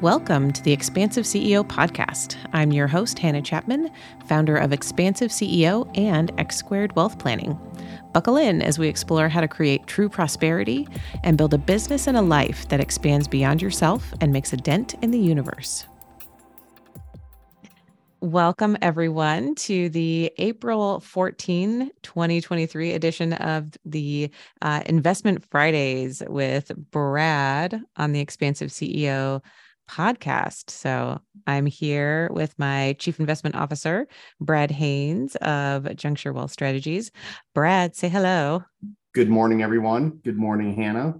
Welcome to the Expansive CEO podcast. I'm your host, Hannah Chapman, founder of Expansive CEO and X Squared Wealth Planning. Buckle in as we explore how to create true prosperity and build a business and a life that expands beyond yourself and makes a dent in the universe. Welcome, everyone, to the April 14, 2023 edition of the uh, Investment Fridays with Brad on the Expansive CEO podcast. So I'm here with my chief investment officer, Brad Haines of Juncture Wealth Strategies. Brad, say hello. Good morning, everyone. Good morning, Hannah.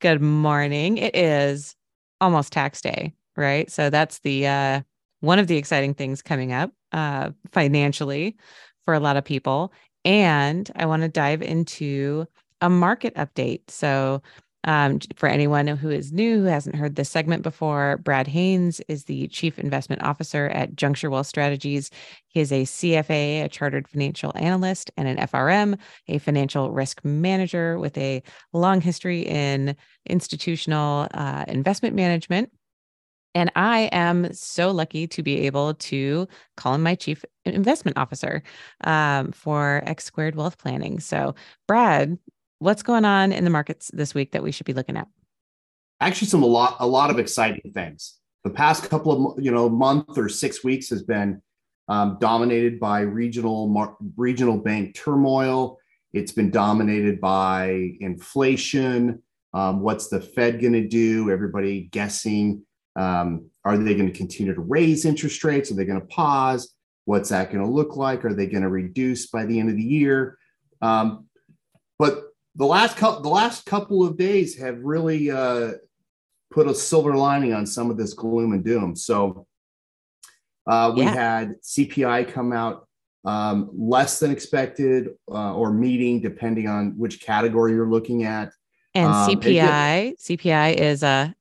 Good morning. It is almost tax day, right? So that's the uh, one of the exciting things coming up uh, financially for a lot of people. And I want to dive into a market update. So um, for anyone who is new, who hasn't heard this segment before, Brad Haines is the Chief Investment Officer at Juncture Wealth Strategies. He is a CFA, a Chartered Financial Analyst, and an FRM, a Financial Risk Manager with a long history in institutional uh, investment management. And I am so lucky to be able to call him my chief investment officer um, for X Squared Wealth Planning. So, Brad, what's going on in the markets this week that we should be looking at? Actually, some a lot a lot of exciting things. The past couple of you know month or six weeks has been um, dominated by regional mar- regional bank turmoil. It's been dominated by inflation. Um, what's the Fed going to do? Everybody guessing. Um, are they going to continue to raise interest rates? Are they going to pause? What's that going to look like? Are they going to reduce by the end of the year? Um, but the last couple the last couple of days have really uh, put a silver lining on some of this gloom and doom. So uh, we yeah. had CPI come out um, less than expected uh, or meeting, depending on which category you're looking at. And um, CPI, CPI is a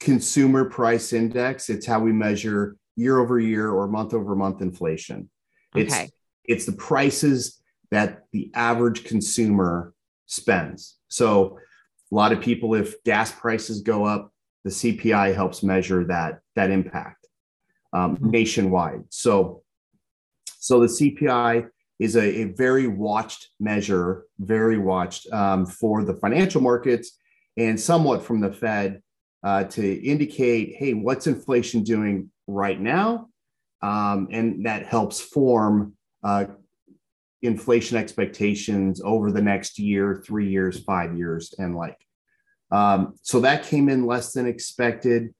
consumer price index. It's how we measure year over year or month over month inflation. It's okay. it's the prices that the average consumer spends. So a lot of people, if gas prices go up, the CPI helps measure that that impact um, mm-hmm. nationwide. So, so the CPI is a, a very watched measure, very watched um, for the financial markets and somewhat from the Fed uh, to indicate, hey, what's inflation doing right now? Um, and that helps form uh, inflation expectations over the next year, three years, five years, and like. Um, so that came in less than expected.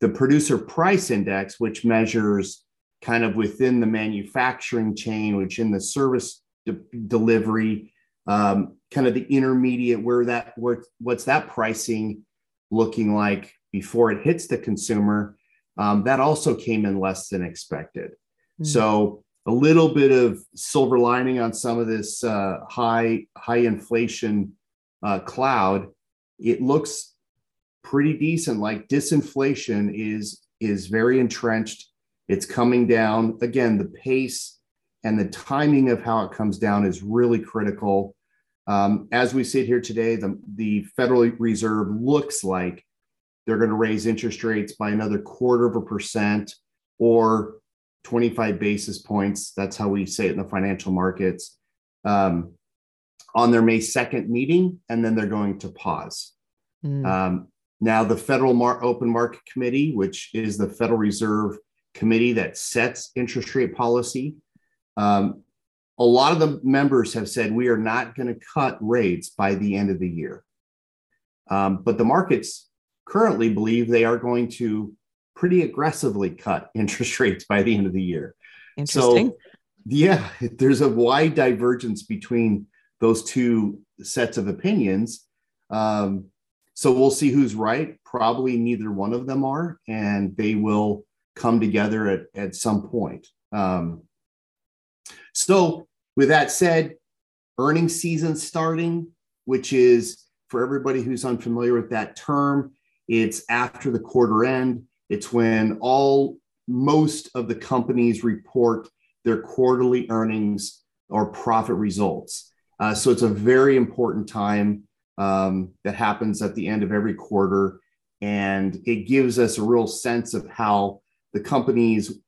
The producer price index, which measures kind of within the manufacturing chain, which in the service de- delivery, um, kind of the intermediate, where that where what's that pricing looking like before it hits the consumer, um, that also came in less than expected. Mm. So a little bit of silver lining on some of this uh, high high inflation uh, cloud. It looks pretty decent. Like disinflation is is very entrenched. It's coming down again. The pace and the timing of how it comes down is really critical. Um, as we sit here today, the, the Federal Reserve looks like they're going to raise interest rates by another quarter of a percent or 25 basis points. That's how we say it in the financial markets um, on their May 2nd meeting, and then they're going to pause. Mm. Um, now, the Federal Mar- Open Market Committee, which is the Federal Reserve committee that sets interest rate policy, um, a lot of the members have said we are not going to cut rates by the end of the year. Um, but the markets currently believe they are going to pretty aggressively cut interest rates by the end of the year. Interesting. So, yeah, there's a wide divergence between those two sets of opinions. Um, so we'll see who's right. Probably neither one of them are, and they will come together at, at some point. Um, so, with that said, earnings season starting, which is for everybody who's unfamiliar with that term, it's after the quarter end. It's when all most of the companies report their quarterly earnings or profit results. Uh, so it's a very important time um, that happens at the end of every quarter. and it gives us a real sense of how the companies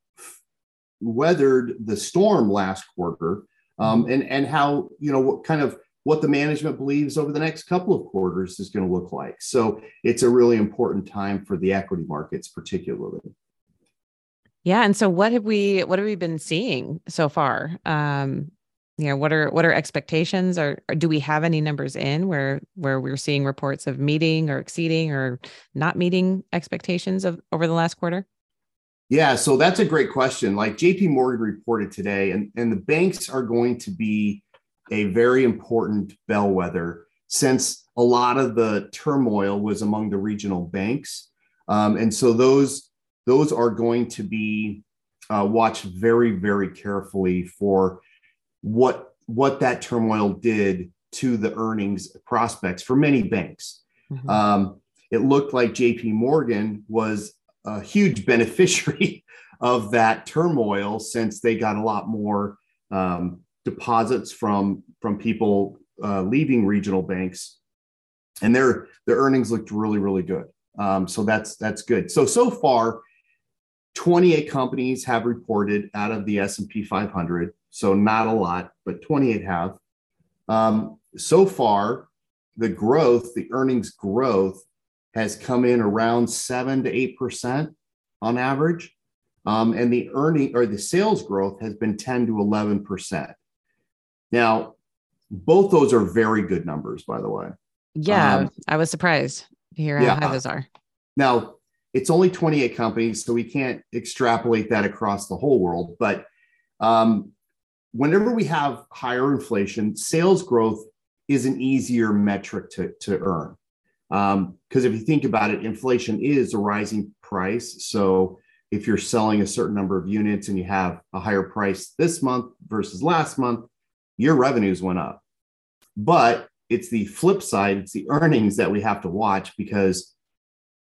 weathered the storm last quarter um, and and how you know what kind of what the management believes over the next couple of quarters is going to look like. So it's a really important time for the equity markets particularly. Yeah and so what have we what have we been seeing so far? Um you know what are what are expectations? Or, or, do we have any numbers in where where we're seeing reports of meeting or exceeding or not meeting expectations of over the last quarter? Yeah so that's a great question. Like jp morgan reported today and and the banks are going to be a very important bellwether since a lot of the turmoil was among the regional banks um, and so those those are going to be uh, watched very very carefully for what what that turmoil did to the earnings prospects for many banks. Mm-hmm. Um, it looked like J.P. Morgan was a huge beneficiary of that turmoil since they got a lot more um, deposits from from people uh, leaving regional banks, and their their earnings looked really really good. Um, so that's that's good. So so far, 28 companies have reported out of the S&P 500 so not a lot, but 28 have. Um, so far, the growth, the earnings growth, has come in around seven to eight percent on average, um, and the earning or the sales growth has been 10 to 11 percent. Now, both those are very good numbers, by the way. Yeah, um, I was surprised to hear yeah, how high those are. Now, it's only 28 companies, so we can't extrapolate that across the whole world, but um, whenever we have higher inflation, sales growth is an easier metric to, to earn. Because um, if you think about it, inflation is a rising price. So if you're selling a certain number of units and you have a higher price this month versus last month, your revenues went up. But it's the flip side, it's the earnings that we have to watch because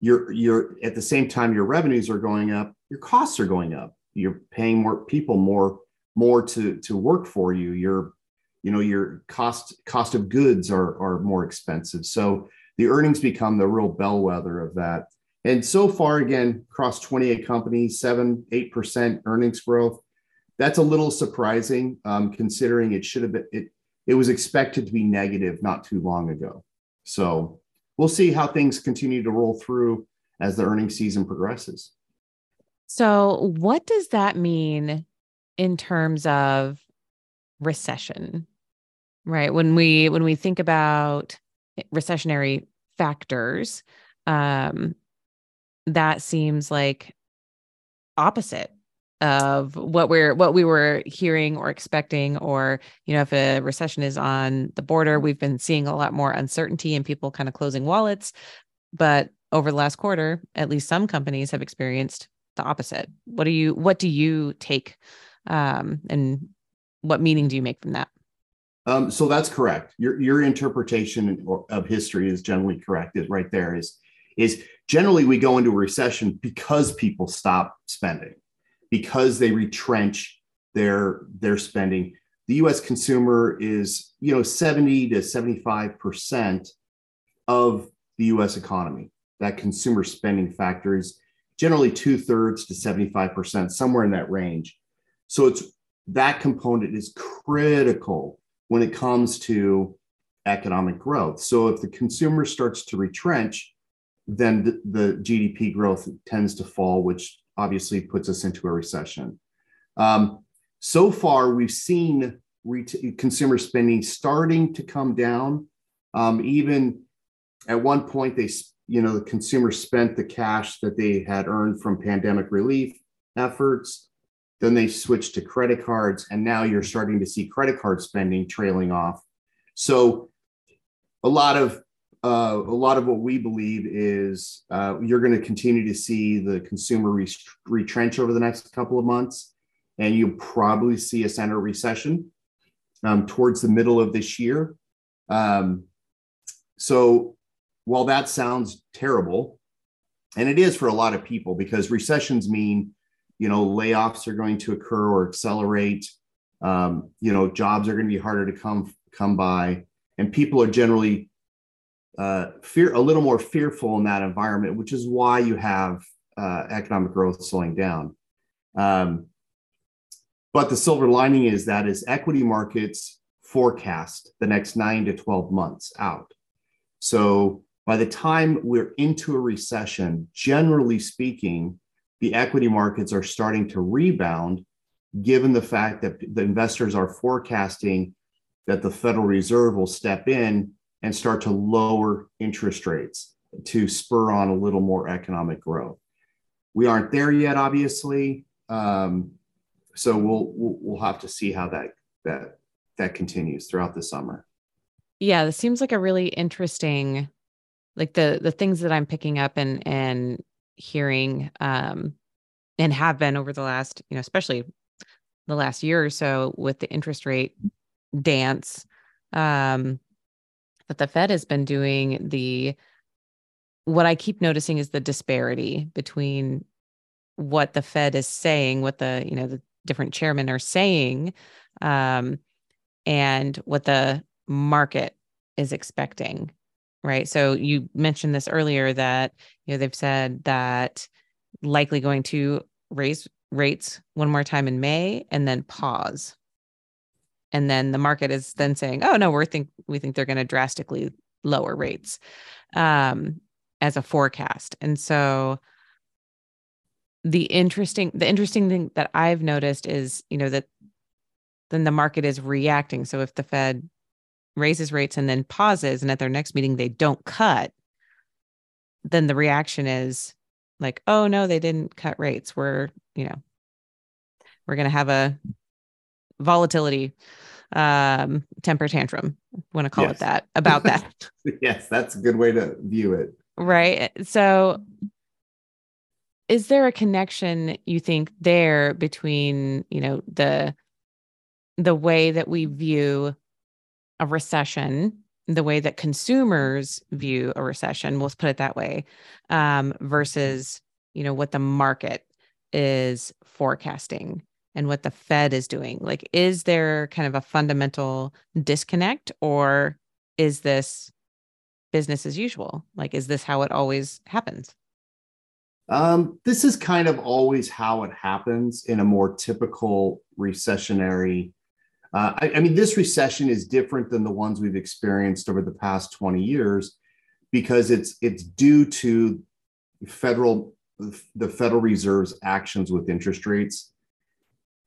you're you're at the same time your revenues are going up, your costs are going up. You're paying more people more more to to work for you your you know your cost cost of goods are are more expensive so the earnings become the real bellwether of that and so far again across 28 companies 7 8% earnings growth that's a little surprising um, considering it should have been it it was expected to be negative not too long ago. So we'll see how things continue to roll through as the earnings season progresses. So what does that mean in terms of recession right? When we when we think about recessionary factors um that seems like opposite of what we're what we were hearing or expecting or you know if a recession is on the border we've been seeing a lot more uncertainty and people kind of closing wallets but over the last quarter at least some companies have experienced the opposite what do you what do you take um, and what meaning do you make from that? Um, so that's correct. Your your interpretation of history is generally correct. Is right there is is generally we go into a recession because people stop spending, because they retrench their their spending. The U.S. consumer is you know seventy to seventy five percent of the U.S. economy. That consumer spending factor is generally two thirds to seventy five percent, somewhere in that range. So it's that component is critical when it comes to economic growth. So if the consumer starts to retrench, then the, the GDP growth tends to fall, which obviously puts us into a recession. Um, so far, we've seen ret- consumer spending starting to come down. Um, even at one point, they, you know, the consumer spent the cash that they had earned from pandemic relief efforts. Then they switched to credit cards, and now you're starting to see credit card spending trailing off. So, a lot of uh, a lot of what we believe is uh, you're going to continue to see the consumer re- retrench over the next couple of months, and you'll probably see a center recession um, towards the middle of this year. Um, so, while that sounds terrible, and it is for a lot of people because recessions mean you know layoffs are going to occur or accelerate um, you know jobs are going to be harder to come come by and people are generally uh, fear a little more fearful in that environment, which is why you have uh, economic growth slowing down. Um, but the silver lining is that as equity markets forecast the next nine to 12 months out. So by the time we're into a recession, generally speaking, the equity markets are starting to rebound, given the fact that the investors are forecasting that the Federal Reserve will step in and start to lower interest rates to spur on a little more economic growth. We aren't there yet, obviously. Um, so we'll, we'll, we'll have to see how that that that continues throughout the summer. Yeah, this seems like a really interesting, like the the things that I'm picking up and and hearing, um, and have been over the last, you know, especially the last year or so with the interest rate dance, um, that the Fed has been doing the what I keep noticing is the disparity between what the Fed is saying, what the, you know, the different chairmen are saying, um, and what the market is expecting. Right. So you mentioned this earlier that, you know, they've said that likely going to raise rates one more time in May and then pause. And then the market is then saying, oh no, we're think we think they're going to drastically lower rates. Um, as a forecast. And so the interesting the interesting thing that I've noticed is, you know, that then the market is reacting. So if the Fed raises rates and then pauses and at their next meeting they don't cut, then the reaction is like, oh no, they didn't cut rates. We're, you know, we're going to have a volatility um temper tantrum want to call yes. it that about that yes that's a good way to view it Right. So is there a connection you think there between, you know, the the way that we view a recession, the way that consumers view a recession, let's put it that way, um, versus, you know, what the market is forecasting and what the Fed is doing? Like, is there kind of a fundamental disconnect or is this business as usual? Like, is this how it always happens? Um, this is kind of always how it happens in a more typical recessionary. Uh, I, I mean, this recession is different than the ones we've experienced over the past 20 years because it's it's due to federal the Federal Reserve's actions with interest rates.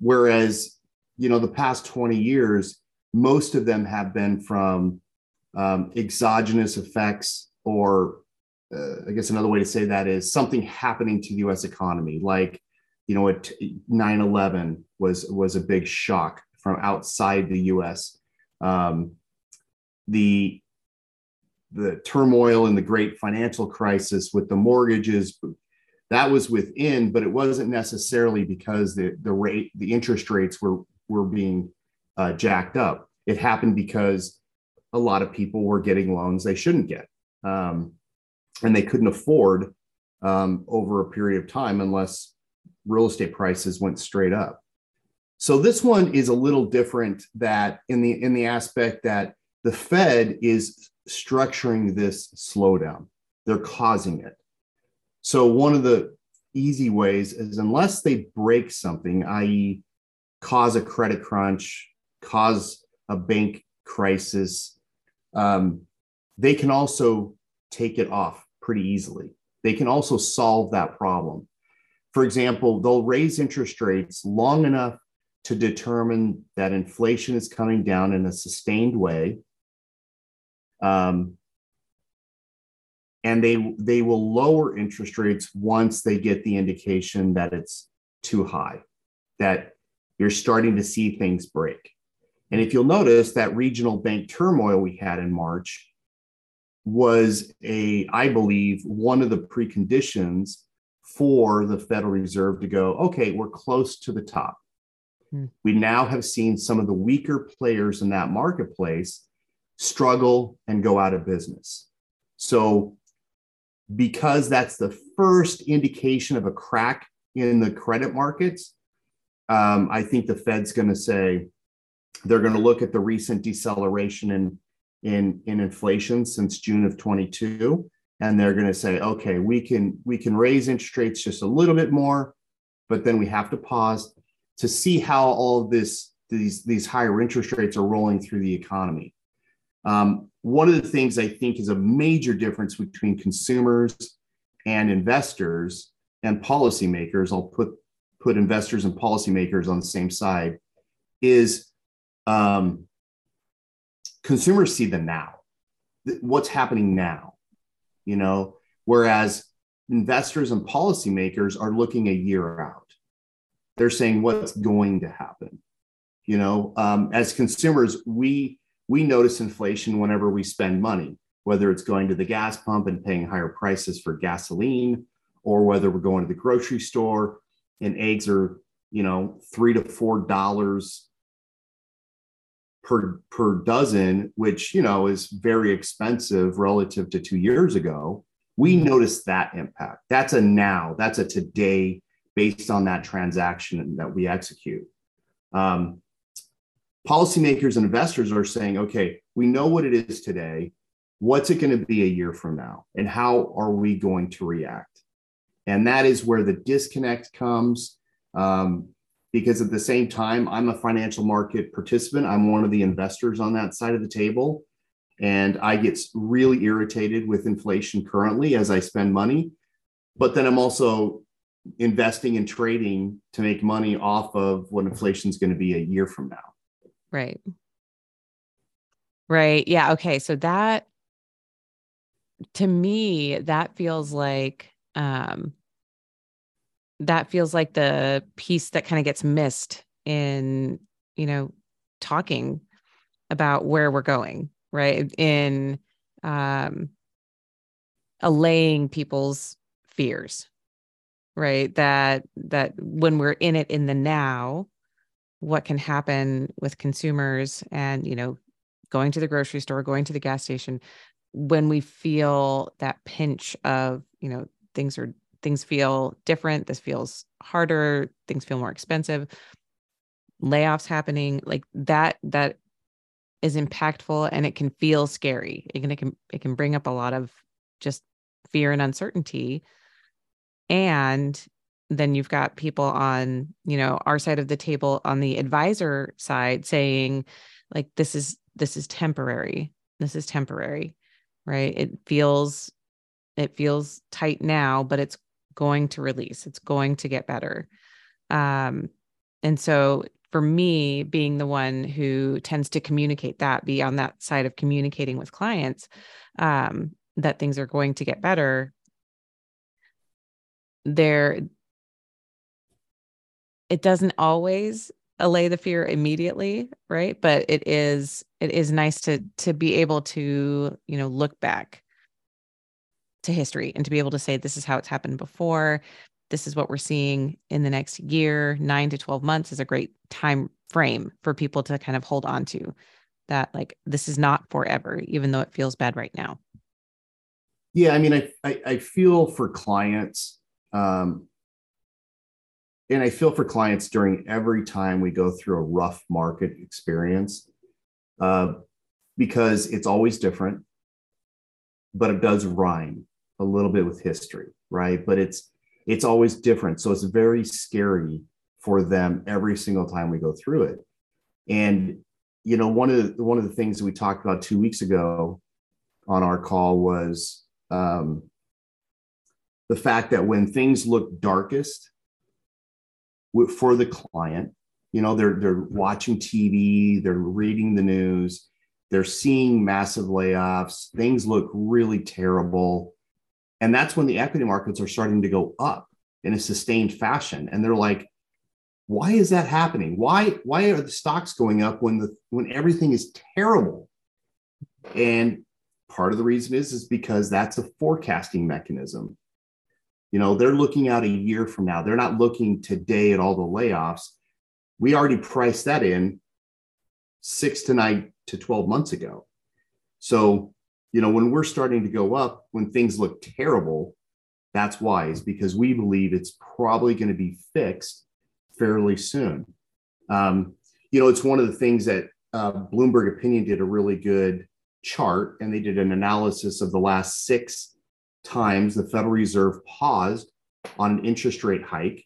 Whereas, you know, the past 20 years, most of them have been from um, exogenous effects, or uh, I guess another way to say that is something happening to the U.S. economy, like you know, 9/11 was was a big shock from outside the U.S. Um, the the turmoil in the great financial crisis with the mortgages that was within but it wasn't necessarily because the the rate the interest rates were were being uh, jacked up it happened because a lot of people were getting loans they shouldn't get. Um, and they couldn't afford um, over a period of time unless real estate prices went straight up. So this one is a little different that in the in the aspect that the Fed is structuring this slowdown. They're causing it. So one of the easy ways is unless they break something, i.e., cause a credit crunch, cause a bank crisis, um, they can also take it off pretty easily. They can also solve that problem. For example, they'll raise interest rates long enough to determine that inflation is coming down in a sustained way. Um, and they they will lower interest rates once they get the indication that it's too high, that you're starting to see things break. And if you'll notice that regional bank turmoil we had in March was a, I believe, one of the preconditions for the Federal Reserve to go, okay, we're close to the top. Hmm. We now have seen some of the weaker players in that marketplace struggle and go out of business. So, because that's the first indication of a crack in the credit markets, um, I think the Fed's going to say, they're going to look at the recent deceleration in in, in inflation since June of 22. And they're going to say, okay, we can we can raise interest rates just a little bit more, but then we have to pause to see how all of this these these higher interest rates are rolling through the economy. Um, one of the things I think is a major difference between consumers and investors and policymakers, I'll put put investors and policymakers on the same side, is um, consumers see the now, what's happening now, you know, whereas investors and policymakers are looking a year out. They're saying what's going to happen. You know, um, as consumers, we we notice inflation whenever we spend money, whether it's going to the gas pump and paying higher prices for gasoline, or whether we're going to the grocery store and eggs are, you know, three to four dollars per per dozen, which you know is very expensive relative to two years ago. We notice that impact. That's a now. That's a today based on that transaction that we execute. Um, policymakers and investors are saying, okay, we know what it is today. What's it going to be a year from now? And how are we going to react? And that is where the disconnect comes. Um, because at the same time, I'm a financial market participant. I'm one of the investors on that side of the table. And I get really irritated with inflation currently as I spend money. But then I'm also investing and trading to make money off of what inflation is going to be a year from now. Right. Right. Yeah. Okay. So that to me, that feels like um that feels like the piece that kind of gets missed in, you know, talking about where we're going, right? In um allaying people's fears right that that when we're in it in the now what can happen with consumers and you know going to the grocery store going to the gas station when we feel that pinch of you know things are things feel different this feels harder things feel more expensive layoffs happening like that that is impactful and it can feel scary it can it can it can bring up a lot of just fear and uncertainty. And then you've got people on you know our side of the table on the advisor side saying like this is this is temporary. This is temporary right? It feels it feels tight now but it's going to release. It's going to get better. Um and so for me being the one who tends to communicate that be on that side of communicating with clients um that things are going to get better there it doesn't always allay the fear immediately right? But it is it is nice to to be able to you know look back to history and to be able to say this is how it's happened before. This is what we're seeing in the next year. 9 to 12 months is a great time frame for people to kind of hold on to that like this is not forever even though it feels bad right now. Yeah i mean i i, I feel for clients um, and I feel for clients during every time we go through a rough market experience uh, because it's always different, but it does rhyme a little bit with history, right? But it's it's always different, so it's very scary for them every single time we go through it. And you know, one of the, one of the things that we talked about two weeks ago on our call was um, the fact that when things look darkest for the client, you know, they're they're mm-hmm. watching TV, they're reading the news, they're seeing massive layoffs, things look really terrible. And that's when the equity markets are starting to go up in a sustained fashion. And they're like, why is that happening? Why why are the stocks going up when the when everything is terrible? And part of the reason is is because that's a forecasting mechanism. You know, they're looking out a year from now. They're not looking today at all the layoffs. We already priced that in six to nine to 12 months ago. So, you know, when we're starting to go up, when things look terrible, that's wise because we believe it's probably going to be fixed fairly soon. Um, you know, it's one of the things that uh, Bloomberg Opinion did a really good chart and they did an analysis of the last six times the Federal Reserve paused on an interest rate hike,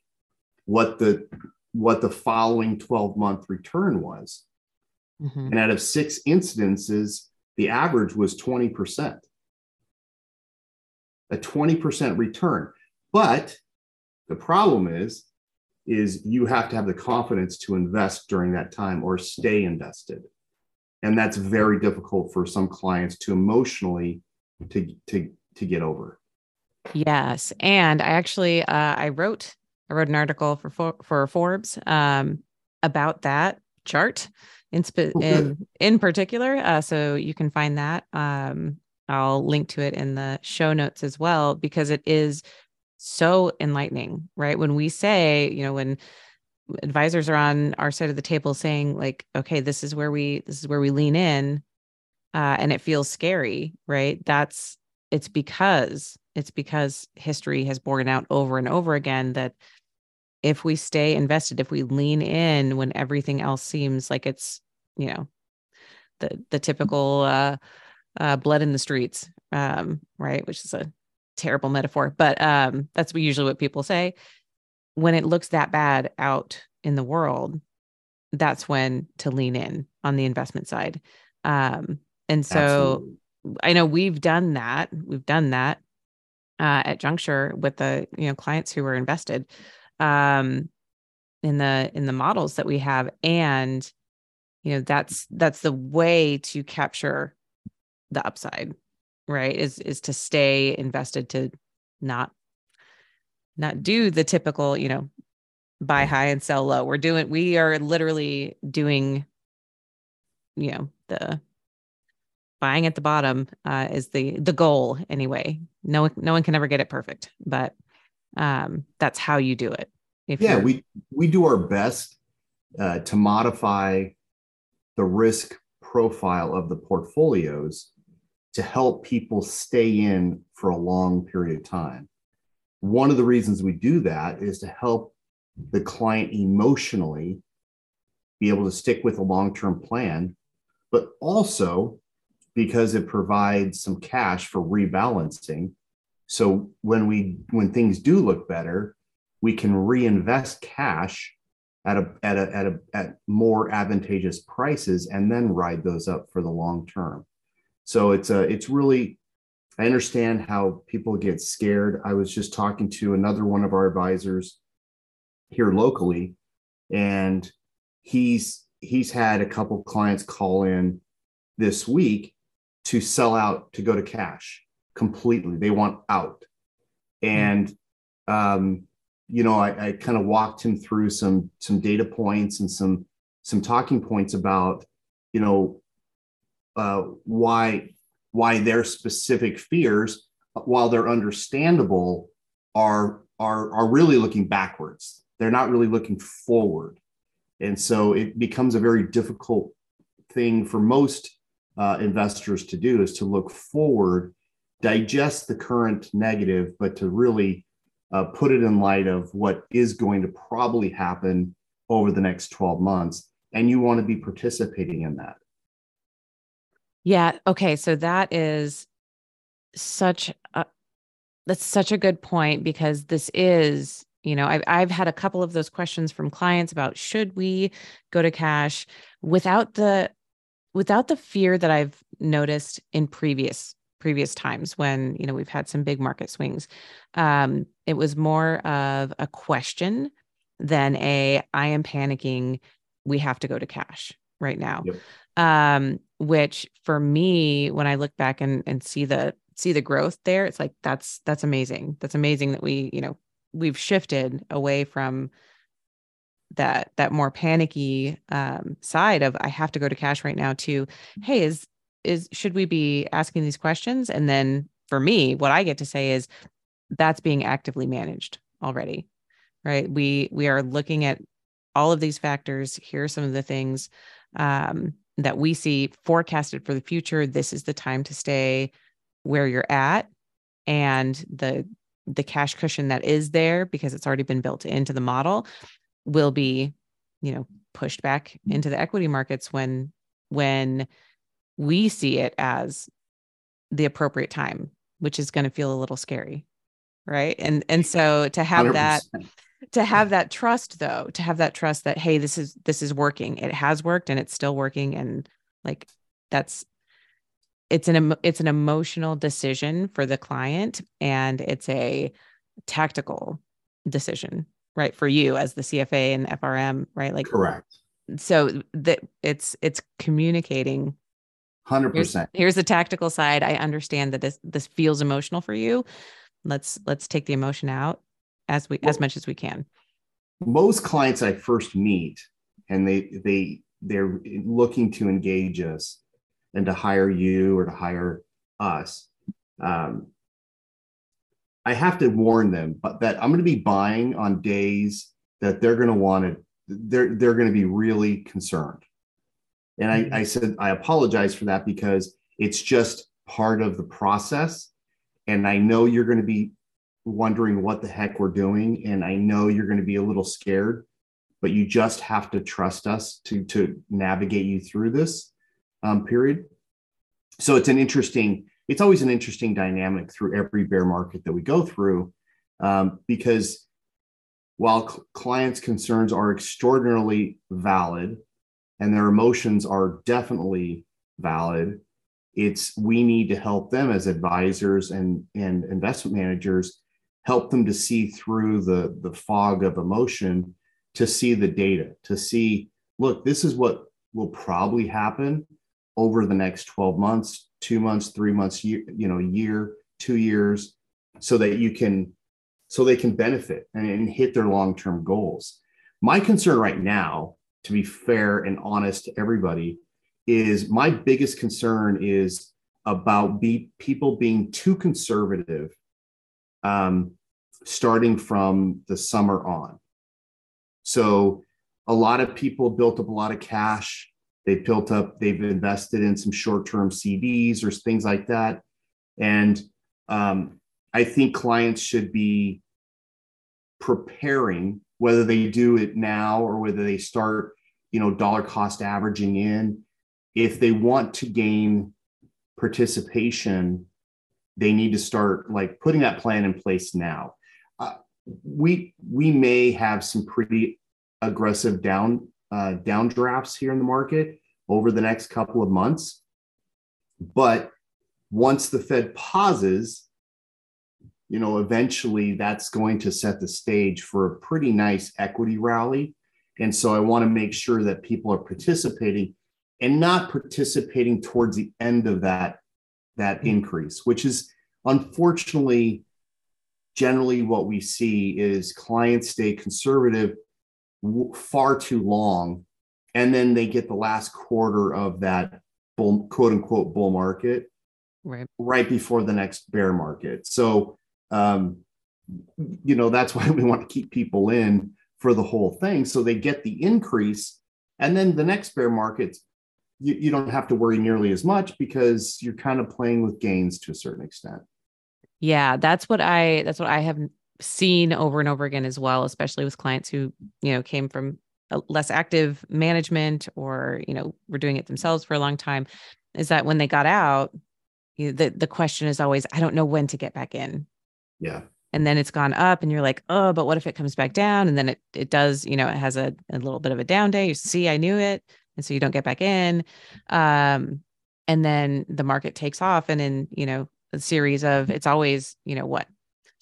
what the what the following 12 month return was. Mm-hmm. And out of six incidences, the average was 20%. A 20% return. But the problem is, is you have to have the confidence to invest during that time or stay invested. And that's very difficult for some clients to emotionally to, to, to get over. Yes. And I actually, uh, I wrote, I wrote an article for, for, for Forbes um, about that chart in spe- oh, in in particular. Uh, so you can find that. Um, I'll link to it in the show notes as well because it is so enlightening, right? When we say, you know, when advisors are on our side of the table saying like, okay, this is where we this is where we lean in, uh, and it feels scary, right? That's it's because it's because history has borne out over and over again that if we stay invested, if we lean in when everything else seems like it's you know the the typical uh, uh, blood in the streets, um, right? Which is a terrible metaphor, but um, that's usually what people say. When it looks that bad out in the world, that's when to lean in on the investment side. Um, and so Absolutely. I know we've done that. We've done that uh, at Juncture with the you know clients who were invested um, in the in the models that we have, and you know that's that's the way to capture the upside right is is to stay invested to not not do the typical you know buy high and sell low we're doing we are literally doing you know the buying at the bottom uh, is the the goal anyway no no one can ever get it perfect but um that's how you do it if yeah we we do our best uh, to modify the risk profile of the portfolios to help people stay in for a long period of time. One of the reasons we do that is to help the client emotionally be able to stick with a long term plan, but also because it provides some cash for rebalancing. So when we when things do look better, we can reinvest cash at a at a at a at more advantageous prices and then ride those up for the long term. So it's a it's really I understand how people get scared. I was just talking to another one of our advisors here locally and he's he's had a couple clients call in this week to sell out to go to cash completely. They want out. And um you know, I, I kind of walked him through some some data points and some some talking points about, you know, uh, why why their specific fears, while they're understandable, are are are really looking backwards. They're not really looking forward, and so it becomes a very difficult thing for most uh, investors to do is to look forward, digest the current negative, but to really uh, put it in light of what is going to probably happen over the next 12 months. And you want to be participating in that. Yeah. Okay. So that is such a, that's such a good point because this is, you know, I've, I've had a couple of those questions from clients about should we go to cash without the, without the fear that I've noticed in previous previous times when you know we've had some big market swings um, it was more of a question than a i am panicking. We have to go to cash right now. Yep. um, which for me when i look back and and see the see the growth there it's like that's that's amazing. That's amazing that we you know we've shifted away from that that more panicky um, side of I have to go to cash right now to hey is is should we be asking these questions? And then for me what i get to say is that's being actively managed already right? We we are looking at all of these factors. Here are some of the things um, that we see forecasted for the future. This is the time to stay where you're at and the the cash cushion that is there because it's already been built into the model will be you know pushed back into the equity markets when when we see it as the appropriate time, which is going to feel a little scary. Right. And and so to have 100%. that to have that trust though, to have that trust that hey, this is this is working. It has worked and it's still working. And like that's it's an it's an emotional decision for the client and it's a tactical decision right for you as the cfa and frm right? Like correct. so that it's it's communicating. 100% here's, here's the tactical side. I understand that this this feels emotional for you. Let's let's take the emotion out as we well, as much as we can. Most clients i first meet and they they they're looking to engage us and to hire you or to hire us um, I have to warn them, but that I'm going to be buying on days that they're going to want to, they're, they're going to be really concerned. And I, mm-hmm. I said, I apologize for that because it's just part of the process. And I know you're going to be wondering what the heck we're doing. And I know you're going to be a little scared, but you just have to trust us to, to navigate you through this um, period. So it's an interesting, it's always an interesting dynamic through every bear market that we go through um, because while cl- clients' concerns are extraordinarily valid and their emotions are definitely valid, it's we need to help them as advisors and, and investment managers help them to see through the, the fog of emotion to see the data to see look this is what will probably happen over the next 12 months two months, three months, year, you know, year, two years, so that you can, so they can benefit and, and hit their long-term goals. My concern right now, to be fair and honest to everybody, is my biggest concern is about be, people being too conservative um, starting from the summer on. So a lot of people built up a lot of cash They've built up, they've invested in some short term CDs or things like that. And um, I think clients should be preparing, whether they do it now or whether they start, you know, dollar cost averaging in. If they want to gain participation, they need to start like putting that plan in place now. Uh, we we may have some pretty aggressive down uh, downdrafts here in the market over the next couple of months. But once the Fed pauses, you know, eventually that's going to set the stage for a pretty nice equity rally. And so I want to make sure that people are participating and not participating towards the end of that that increase, which is unfortunately generally what we see is clients stay conservative far too long. And then they get the last quarter of that bull quote unquote bull market right. right before the next bear market. So um you know that's why we want to keep people in for the whole thing. So they get the increase and then the next bear market you, you don't have to worry nearly as much because you're kind of playing with gains to a certain extent. Yeah that's what i that's what i have seen over and over again as well, especially with clients who, you know, came from a less active management or, you know, were doing it themselves for a long time, is that when they got out, you know, the, the question is always, I don't know when to get back in. Yeah. And then it's gone up and you're like, oh, but what if it comes back down? And then it it does, you know, it has a, a little bit of a down day. You see, I knew it. And so you don't get back in. Um, and then the market takes off. And in, you know, a series of it's always, you know, what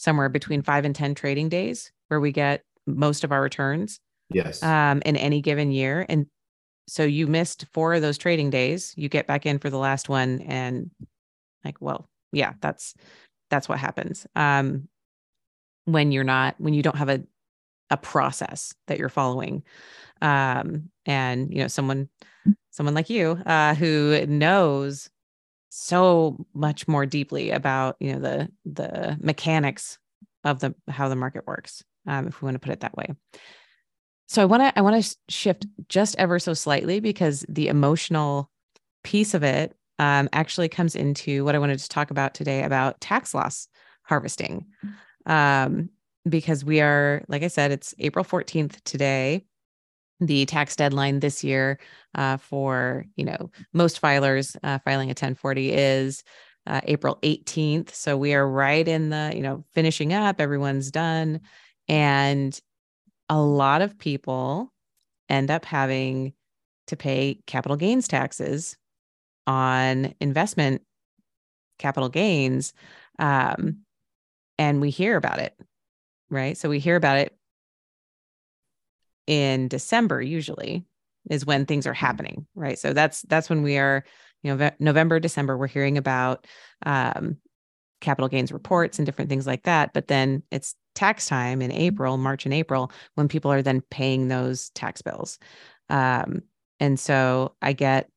somewhere between five and 10 trading days where we get most of our returns. Yes. Um, in any given year. And so you missed four of those trading days. You get back in for the last one and like, well, yeah, that's that's what happens. Um, when you're not, when you don't have a a process that you're following. Um, and you know, someone someone like you uh who knows so much more deeply about you know the the mechanics of the how the market works um, if we want to put it that way. So i want to i want to shift just ever so slightly because the emotional piece of it um, actually comes into what i wanted to talk about today about tax loss harvesting. Um, because we are like i said it's april 14th today the tax deadline this year uh, for you know most filers uh, filing a 1040 is uh, April 18th. So we are right in the you know finishing up. Everyone's done, and a lot of people end up having to pay capital gains taxes on investment capital gains um, and we hear about it right so we hear about it in December usually is when things are mm-hmm. happening, right? So that's that's when we are, you know, November, December, we're hearing about um, capital gains reports and different things like that. But then it's tax time in mm-hmm. April, March and April, when people are then paying those tax bills. Um, and so I get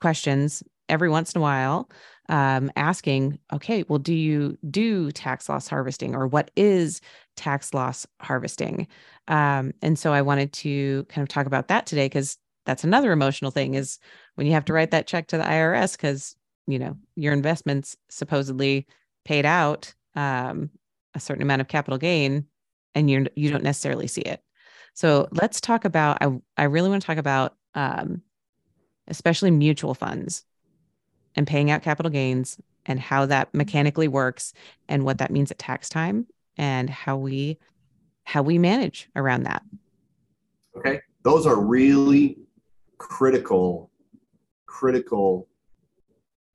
questions every once in a while um, asking, okay, well, do you do tax loss harvesting or what is tax loss harvesting? Um, and so I wanted to kind of talk about that today because that's another emotional thing is when you have to write that check to the IRS because you know your investments supposedly paid out um, a certain amount of capital gain and you you don't necessarily see it. So let's talk about. I I really want to talk about um, especially mutual funds and paying out capital gains and how that mechanically works and what that means at tax time and how we how we manage around that. Okay. Those are really critical critical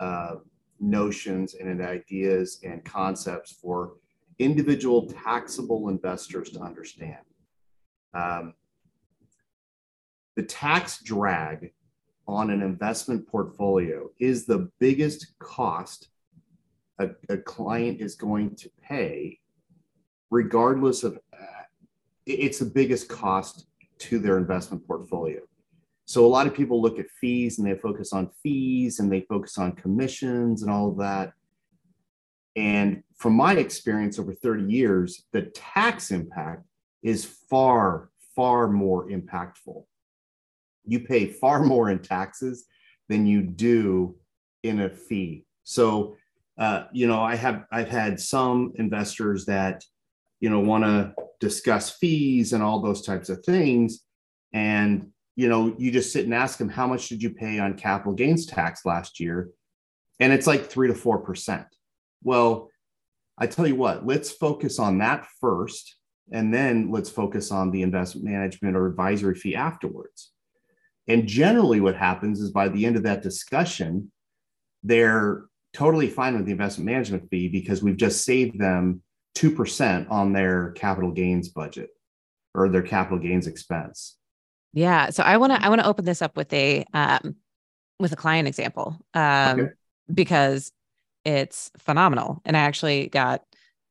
uh, notions and ideas and concepts for individual taxable investors to understand. Um, the tax drag on an investment portfolio is the biggest cost a, a client is going to pay, regardless of it's the biggest cost to their investment portfolio. So a lot of people look at fees and they focus on fees and they focus on commissions and all of that. And from my experience over 30 years, the tax impact is far, far more impactful you pay far more in taxes than you do in a fee. So, uh, you know, I have I've had some investors that, you know, want to discuss fees and all those types of things, and you know, you just sit and ask them how much did you pay on capital gains tax last year, and it's like three to four percent. Well, I tell you what, let's focus on that first, and then let's focus on the investment management or advisory fee afterwards. And generally, what happens is by the end of that discussion, they're totally fine with the investment management fee because we've just saved them 2% on their capital gains budget or their capital gains expense. Yeah. So I want to I want to open this up with a um with a client example. Um okay. because it's phenomenal. And I actually got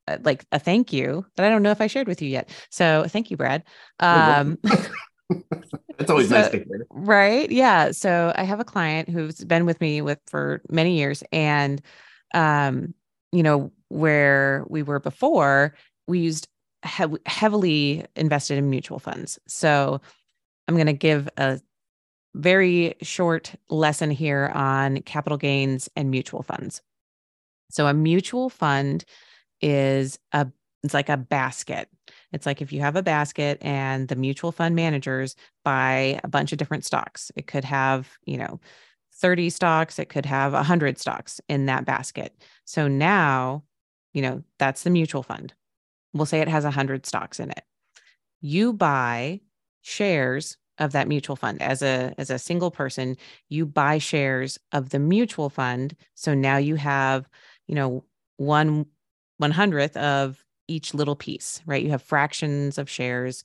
uh, like a thank you that I don't know if I shared with you yet. So thank you, Brad. Um It's always so, nice to hear. Right. Yeah. So I have a client who's been with me with for many years. And um, you know, where we were before, we used hev- heavily invested in mutual funds. So I'm going to give a very short lesson here on capital gains and mutual funds. So a mutual fund is a it's like a basket. It's like if you have a basket and the mutual fund managers buy a bunch of different stocks, it could have, you know, 30 stocks, it could have 100 stocks in that basket. So now, you know, that's the mutual fund. We'll say it has 100 stocks in it. You buy shares of that mutual fund as a as a single person, you buy shares of the mutual fund. So now you have, you know, one one hundredth of each little piece, right? You have fractions of shares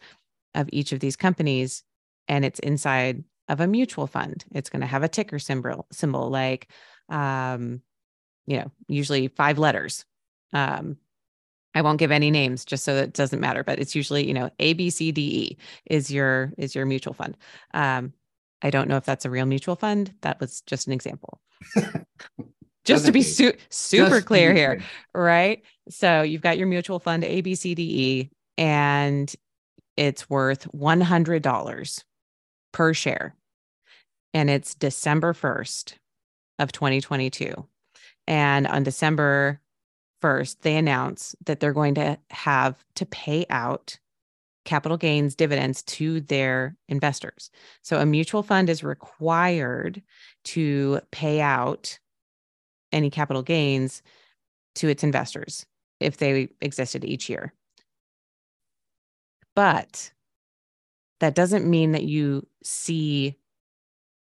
of each of these companies, and it's inside of a mutual fund. It's going to have a ticker symbol, symbol like, um, you know, usually five letters. Um, I won't give any names just so that it doesn't matter, but it's usually, you know, A, B, C, D, E is your is your mutual fund. Um, I don't know if that's a real mutual fund. That was just an example. just to be su- super just clear here, right? So you've got your mutual fund A, B, C, D, E, and it's worth $100 per share. And it's December 1st of 2022. And on December 1st, they announce that they're going to have to pay out capital gains dividends to their investors. So a mutual fund is required to pay out any capital gains to its investors if they existed each year. But that doesn't mean that you see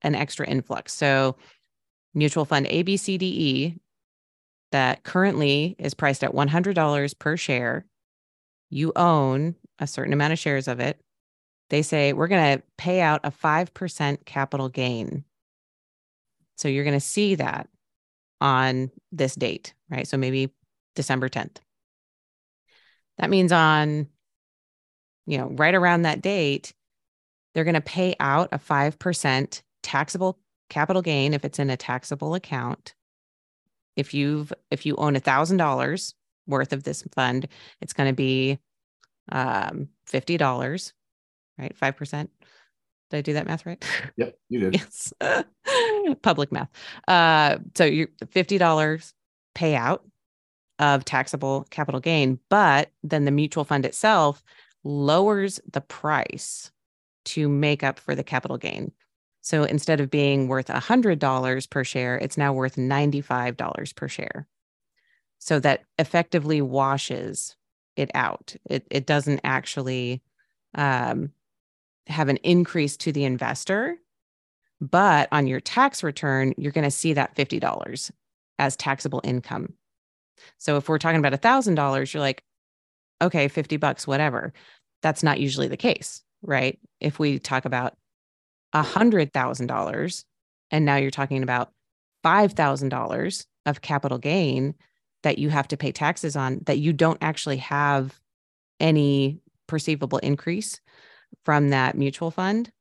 an extra influx. So mutual fund ABCDE that currently is priced at $100 per share, you own a certain amount of shares of it. They say we're going to pay out a 5% capital gain. So you're going to see that on this date, right? So maybe December 10th. That means on, you know, right around that date, they're going to pay out a 5% taxable capital gain if it's in a taxable account. If you've if you own a thousand dollars worth of this fund, it's going to be um, fifty dollars, right? Five percent. Did I do that math right? Yep, you did. yes, public math. Uh, so you're fifty dollars payout of taxable capital gain, but then the mutual fund itself lowers the price to make up for the capital gain. So instead of being worth $100 per share, it's now worth $95 per share. So that effectively washes it out. It, it doesn't actually um, have an increase to the investor, but on your tax return, you're going to see that $50 as taxable income. So if we're talking about $1,000, you're like, okay, 50 bucks, whatever. That's not usually the case, right? If we talk about $100,000 and now you're talking about $5,000 of capital gain that you have to pay taxes on that you don't actually have any perceivable increase from that mutual fund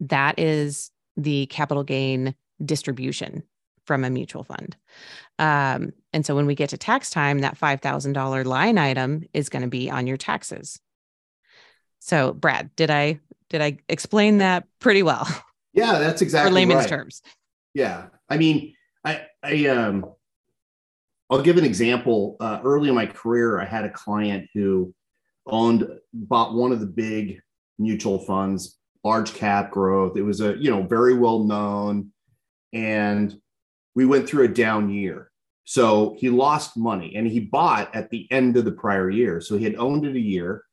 that is the capital gain distribution from a mutual fund um, and so when we get to tax time that $5000 line item is going to be on your taxes so brad did i did I explain that pretty well? Yeah, that's exactly for layman's right. terms. Yeah, I mean, I I um, I'll give an example. Uh, early in my career, I had a client who owned bought one of the big mutual funds, large cap growth. It was a you know very well known, and we went through a down year. So he lost money and he bought at the end of the prior year. So he had owned it a year.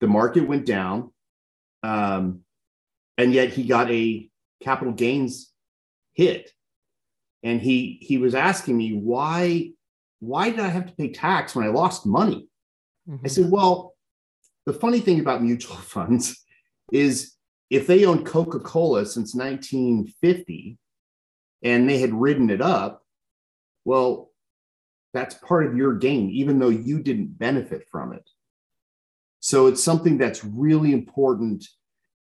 The market went down. Um, and yet he got a capital gains hit. And he he was asking me why why did I have to pay tax when I lost money? Mm-hmm. I said, well, the funny thing about mutual funds is if they owned Coca-Cola since 1950 and they had ridden it up, well, that's part of your gain, even though you didn't benefit from it. So it's something that's really important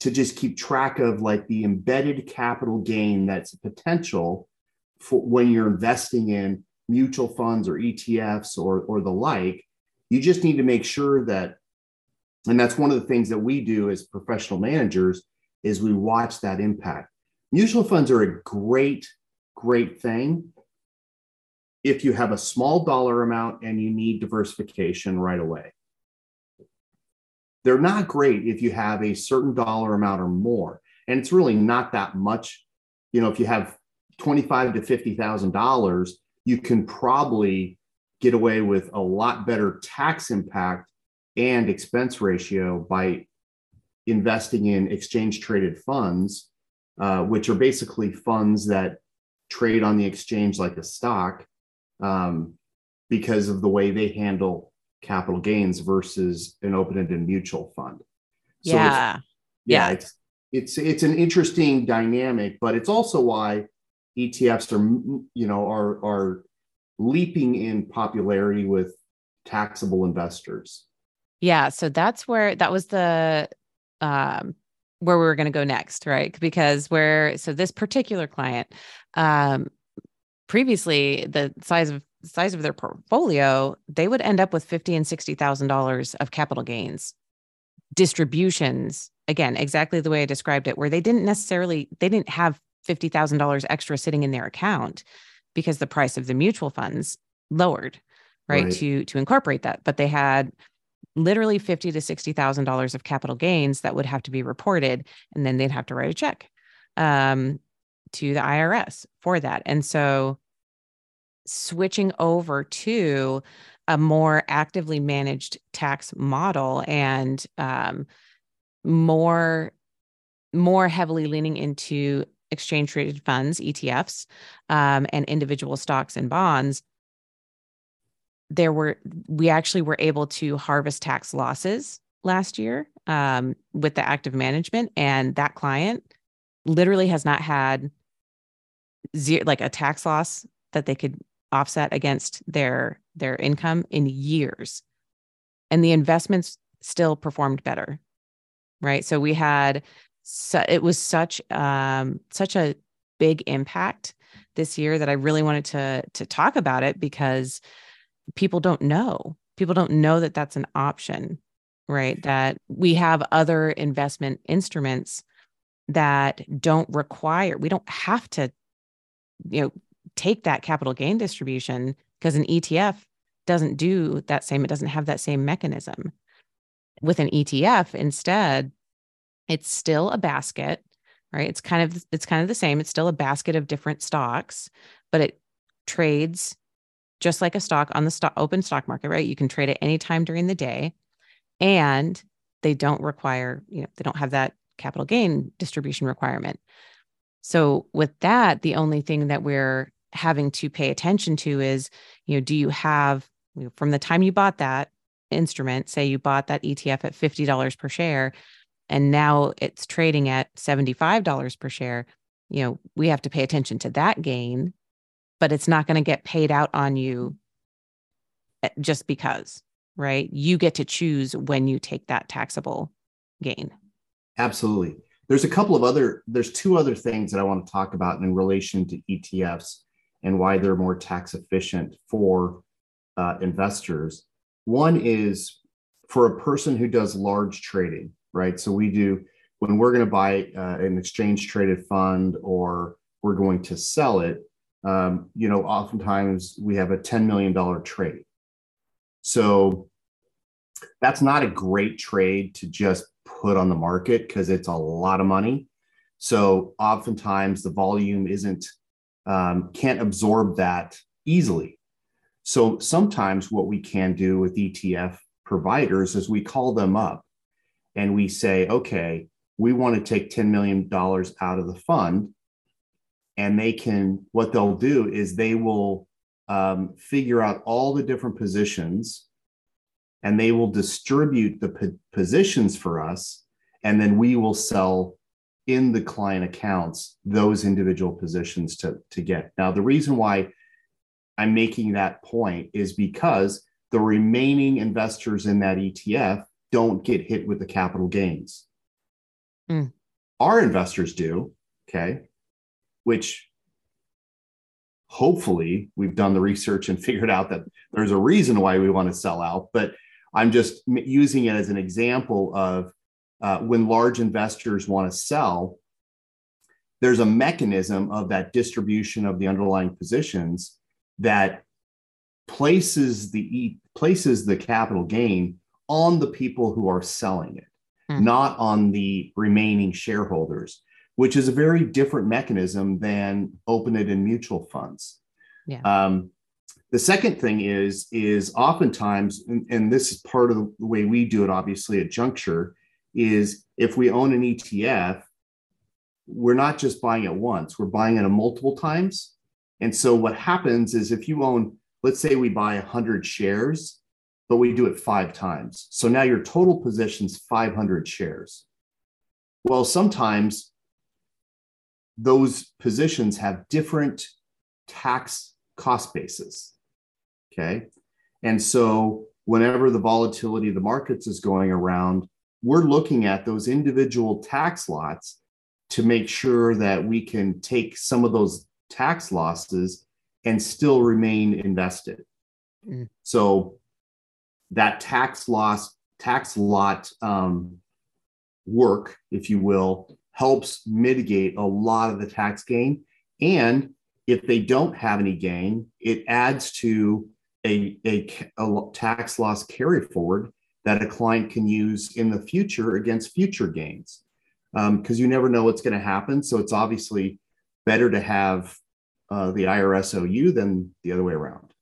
to just keep track of like the embedded capital gain that's potential for when you're investing in mutual funds or ETFs or, or the like. You just need to make sure that, and that's one of the things that we do as professional managers is we watch that impact. Mutual funds are a great, great thing if you have a small dollar amount and you need diversification right away. They're not great if you have a certain dollar amount or more. And it's really not that much. You know, if you have 25 to $50,000, you can probably get away with a lot better tax impact and expense ratio by investing in exchange traded funds, uh, which are basically funds that trade on the exchange like a stock um, because of the way they handle capital gains versus an open-ended mutual fund. So yeah. It's, yeah, yeah, it's it's it's an interesting dynamic, but it's also why ETFs are you know are are leaping in popularity with taxable investors. Yeah, so that's where that was the um where we were going to go next, right? Because where so this particular client um previously the size of size of their portfolio, they would end up with fifty and sixty thousand dollars of capital gains distributions. Again, exactly the way I described it, where they didn't necessarily they didn't have fifty thousand dollars extra sitting in their account because the price of the mutual funds lowered, right, right, to to incorporate that. But they had literally fifty to sixty thousand dollars of capital gains that would have to be reported, and then they'd have to write a check um, to the IRS for that. And so, switching over to a more actively managed tax model and um, more more heavily leaning into exchange traded funds ETFs um, and individual stocks and bonds there were we actually were able to harvest tax losses last year um, with the active management and that client literally has not had zero, like a tax loss that they could offset against their their income in years. And the investments still performed better right? So we had so it was such um such a big impact this year that I really wanted to to talk about it because people don't know. People don't know that that's an option, right? That we have other investment instruments that don't require, we don't have to, you know, take that capital gain distribution because an ETF doesn't do that same, it doesn't have that same mechanism. With an ETF, instead, it's still a basket, right? It's kind of it's kind of the same. It's still a basket of different stocks, but it trades just like a stock on the stock open stock market, right? You can trade it anytime during the day. And they don't require, you know, they don't have that capital gain distribution requirement. So with that, the only thing that we're having to pay attention to is, you know, do you have you know, from the time you bought that instrument, say you bought that ETF at $50 per share and now it's trading at $75 per share, you know, we have to pay attention to that gain but it's not going to get paid out on you eh, just because, right? You get to choose when you take that taxable gain. Absolutely. There's a couple of other, there's two other things that I want to talk about in relation to ETFs and why they're more tax efficient for uh, investors. One is for a person who does large trading, right? So we do, when we're going to buy uh, an exchange traded fund or we're going to sell it, um, you know, oftentimes we have a $10 million trade. So that's not a great trade to just put on the market because it's a lot of money. So oftentimes the volume isn't, um, can't absorb that easily. So sometimes what we can do with ETF providers is we call them up and we say, okay, we want to take $10 million out of the fund and they can what they'll do is they will um, figure out all the different positions and they will distribute the positions for us and then we will sell in the client accounts those individual positions to, to get. Now the reason why i'm making that point is because the remaining investors in that etf don't get hit with the capital gains. Mm. our investors do okay which hopefully we've done the research and figured out that there's a reason why we want to sell out. But I'm just using it as an example of uh, when large investors want to sell, there's a mechanism of that distribution of the underlying positions that places the places the capital gain on the people who are selling it, mm. not on the remaining shareholders which is a very different mechanism than open-ended mutual funds. Yeah. Um, the second thing is is oftentimes, and, and this is part of the way we do it, obviously at Juncture, is if we own an ETF, we're not just buying it once; we're buying it multiple times. And so what happens is if you own, let's say we buy 100 shares, but we do it five times. So now your total position's 500 shares. Well, sometimes those positions have different tax cost bases. Okay. And so whenever the volatility of the markets is going around, we're looking at those individual tax lots to make sure that we can take some of those tax losses and still remain invested. Mm. So that tax loss, tax lot um, work, if you will, helps mitigate a lot of the tax gain. And if they don't have any gain, it adds to a, a, a tax loss carry forward that a client can use in the future against future gains because um, you never know what's going to happen. So it's obviously better to have uh, the IRS OU than the other way around.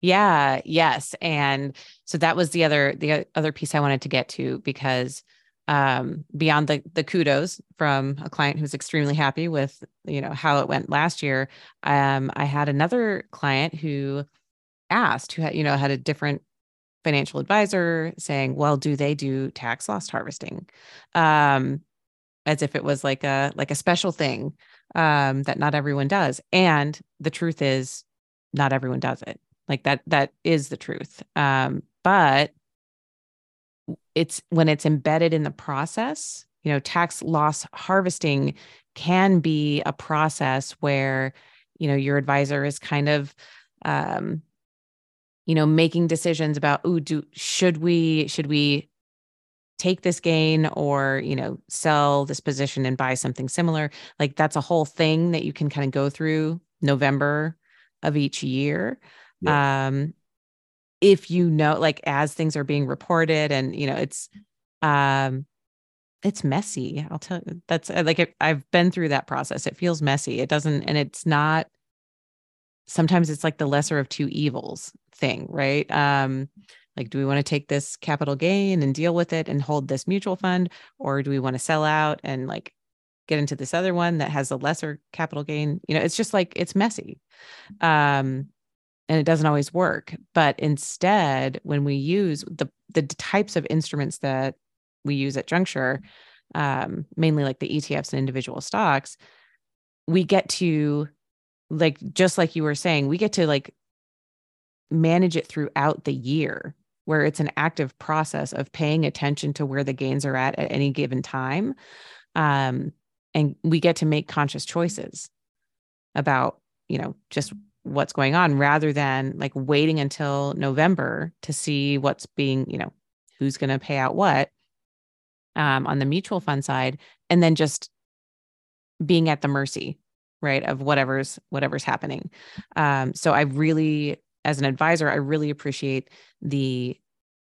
Yeah, yes. And so that was the other the other piece I wanted to get to because um, beyond the the kudos from a client who's extremely happy with you know how it went last year, um, I had another client who asked who had you know had a different financial advisor saying, "Well, do they do tax loss harvesting?" Um, as if it was like a like a special thing um, that not everyone does. And the truth is, not everyone does it. Like that that is the truth. Um, but it's when it's embedded in the process. You know, tax loss harvesting can be a process where you know your advisor is kind of um, you know making decisions about oh do should we should we take this gain or you know sell this position and buy something similar like that's a whole thing that you can kind of go through november of each year yeah. um if you know like as things are being reported and you know it's um it's messy i'll tell you that's uh, like it, i've been through that process it feels messy it doesn't and it's not sometimes it's like the lesser of two evils thing right um like, do we want to take this capital gain and deal with it and hold this mutual fund? Or do we want to sell out and like get into this other one that has a lesser capital gain? You know, it's just like it's messy. Um, and it doesn't always work. But instead, when we use the the types of instruments that we use at Juncture, um, mainly like the ETFs and individual stocks, we get to like just like you were saying, we get to like manage it throughout the year where it's an active process of paying attention to where the gains are at at any given time. Um, and we get to make conscious choices about, you know, just what's going on rather than like waiting until November to see what's being, you know, who's going to pay out what um, on the mutual fund side, and then just being at the mercy, right, of whatever's whatever's happening. Um, so I really as an advisor, I really appreciate the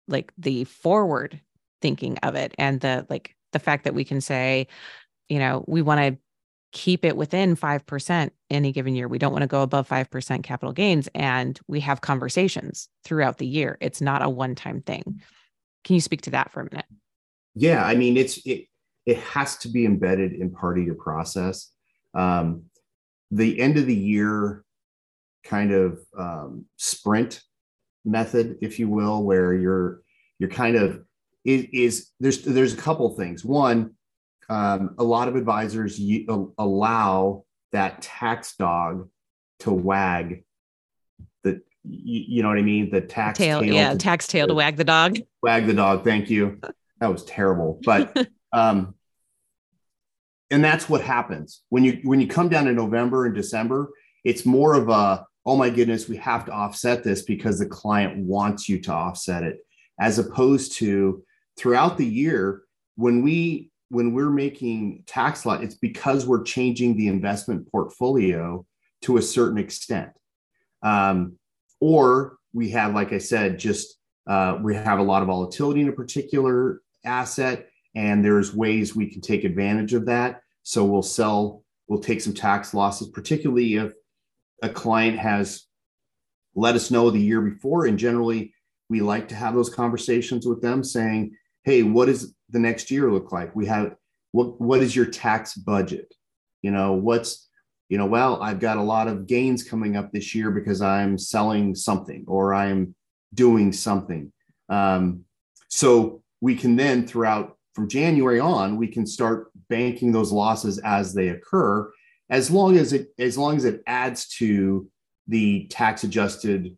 like the forward thinking of it and the like the fact that we can say, you know, we want to keep it within 5% any given year. We don't want to go above 5% capital gains. And we have conversations throughout the year. It's not a one time thing. Can you speak to that for a minute? Yeah. I mean, it's, it, it has to be embedded in part of your process. Um, the end of the year kind of um, sprint method, if you will, where you're you're kind of is, is there's there's a couple things. One, um, a lot of advisors allow that tax dog to wag the you, know what I mean? The tax tail, tail yeah to, tax tail to, to wag the dog. wag the dog. Thank you. That was terrible. But um and that's what happens. When you when you come down to November and December it's more of a oh my goodness, we have to offset this because the client wants you to offset it, as opposed to throughout the year when we when we're making tax law, it's because we're changing the investment portfolio to a certain extent. Um, or we have, like I said, just uh, we have a lot of volatility in a particular asset, and there's ways we can take advantage of that. So we'll sell, we'll take some tax losses, particularly if a client has let us know the year before. And generally, we like to have those conversations with them saying, hey, what does the next year look like? We have what what is your tax budget? You know, what's you know, well, I've got a lot of gains coming up this year because I'm selling something or I'm doing something. Um, so we can then throughout from January on, we can start banking those losses as they occur as long as it as long as it adds to the tax adjusted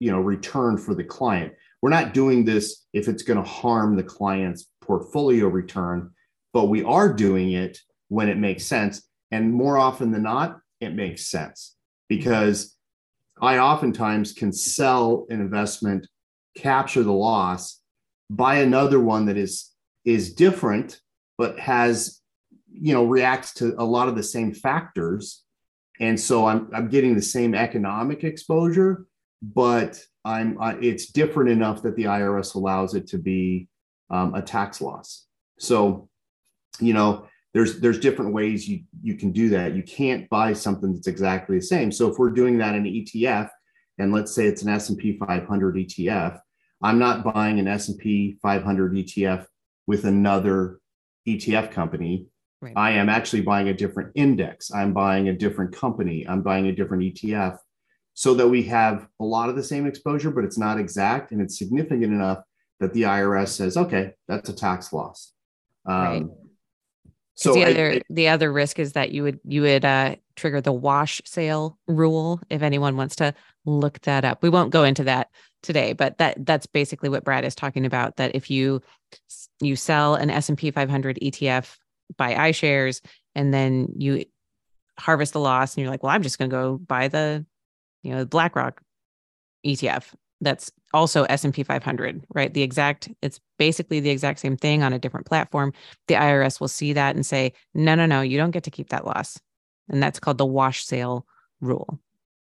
you know return for the client we're not doing this if it's going to harm the client's portfolio return but we are doing it when it makes sense. And more often than not it makes sense because i oftentimes can sell an investment capture the loss buy another one that is is different but has you know reacts to a lot of the same factors. And so i'm i'm getting the same economic exposure but I'm I, it's different enough that the IRS allows it to be um, a tax loss. So, you know, there's there's different ways you you can do that. You can't buy something that's exactly the same. So if we're doing that in an ETF, and let's say it's an S&P 500 ETF, I'm not buying an S&P 500 ETF with another ETF company. Right. I am actually buying a different index. I'm buying a different company. I'm buying a different ETF so that we have a lot of the same exposure, but it's not exact and it's significant enough that the IRS says, okay, that's a tax loss. Um, right. So the I, other I, the other risk is that you would you would uh, trigger the wash sale rule if anyone wants to look that up. We won't go into that today, but that that's basically what Brad is talking about. That if you you sell an S and P 500 ETF by iShares and then you harvest the loss and you're like, well, I'm just going to go buy the you know the BlackRock ETF that's also S&P 500, right? The exact it's basically the exact same thing on a different platform. The IRS will see that and say, "No, no, no, you don't get to keep that loss." And that's called the wash sale rule.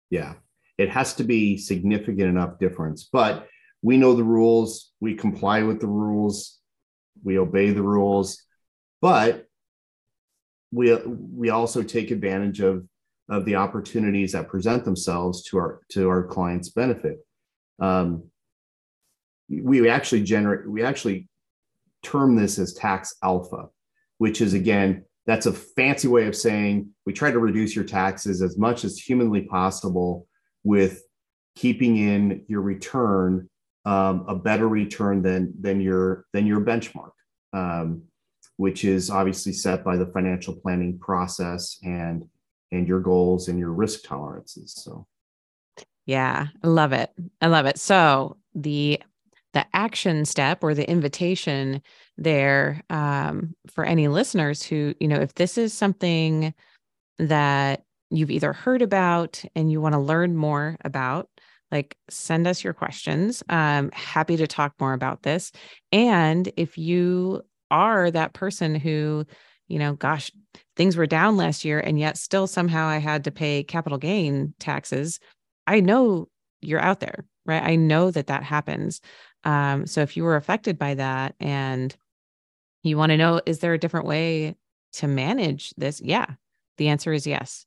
Yeah. It has to be significant enough difference, but we know the rules, we comply with the rules, we obey the rules, but we we also take advantage of of the opportunities that present themselves to our to our clients' benefit. Um, we actually generate we actually term this as tax alpha, which is again that's a fancy way of saying we try to reduce your taxes as much as humanly possible with keeping in your return um, a better return than than your than your benchmark, um, which is obviously set by the financial planning process and and your goals and your risk tolerances. So, yeah, I love it. I love it. So the the action step or the invitation there um, for any listeners who you know if this is something that you've either heard about and you want to learn more about like send us your questions um happy to talk more about this and if you are that person who you know, gosh, things were down last year and yet still somehow I had to pay capital gain taxes. I know you're out there, right? I know that that happens. Um, so if you were affected by that and you want to know, is there a different way to manage this? Yeah, the answer is yes.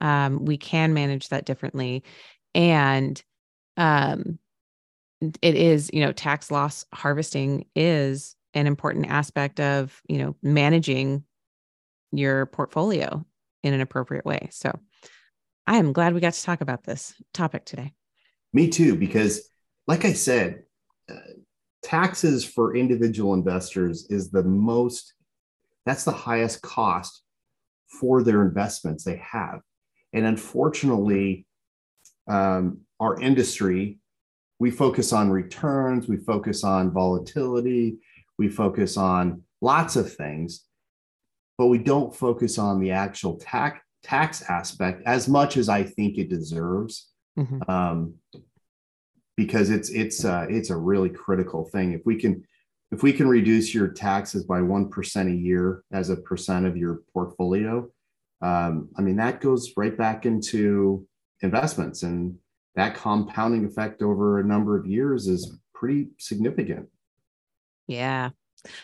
Um, we can manage that differently. And um, it is, you know, tax loss harvesting is an important aspect of, you know, managing your portfolio in an appropriate way. So I am glad we got to talk about this topic today. Me too, because like I said, uh, taxes for individual investors is the most, that's the highest cost for their investments they have. And unfortunately, um, our industry, we focus on returns, we focus on volatility, we focus on lots of things but we don't focus on the actual tax tax aspect as much as I think it deserves. Mm-hmm. Um, because it's it's uh, it's a really critical thing. If we can if we can reduce your taxes by one percent a year as a percent of your portfolio, um, I mean that goes right back into investments, and that compounding effect over a number of years is pretty significant. Yeah,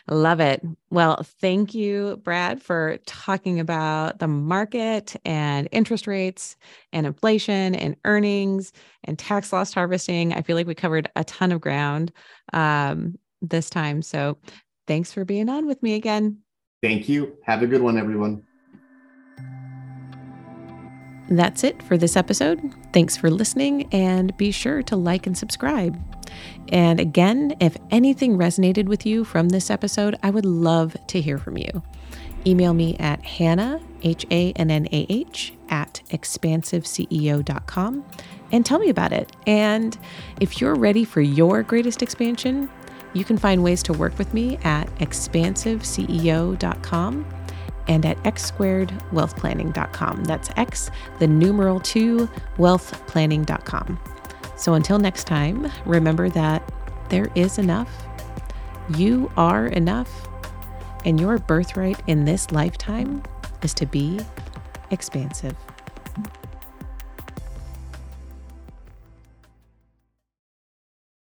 Love it. Well, thank you, Brad, for talking about the market and interest rates and inflation and earnings and tax loss harvesting. I feel like we covered a ton of ground um, this time. So thanks for being on with me again. Thank you. Have a good one, everyone. That's it for this episode. Thanks for listening and be sure to like and subscribe. And again, if anything resonated with you from this episode, I would love to hear from you. Email me at Hannah, H A N N A H, at expansiveceo.com and tell me about it. And if you're ready for your greatest expansion, you can find ways to work with me at expansiveceo.com and at x squared wealthplanning.com. That's X, the numeral two, wealthplanning.com. So until next time, remember that there is enough. You are enough. And your birthright in this lifetime is to be expansive.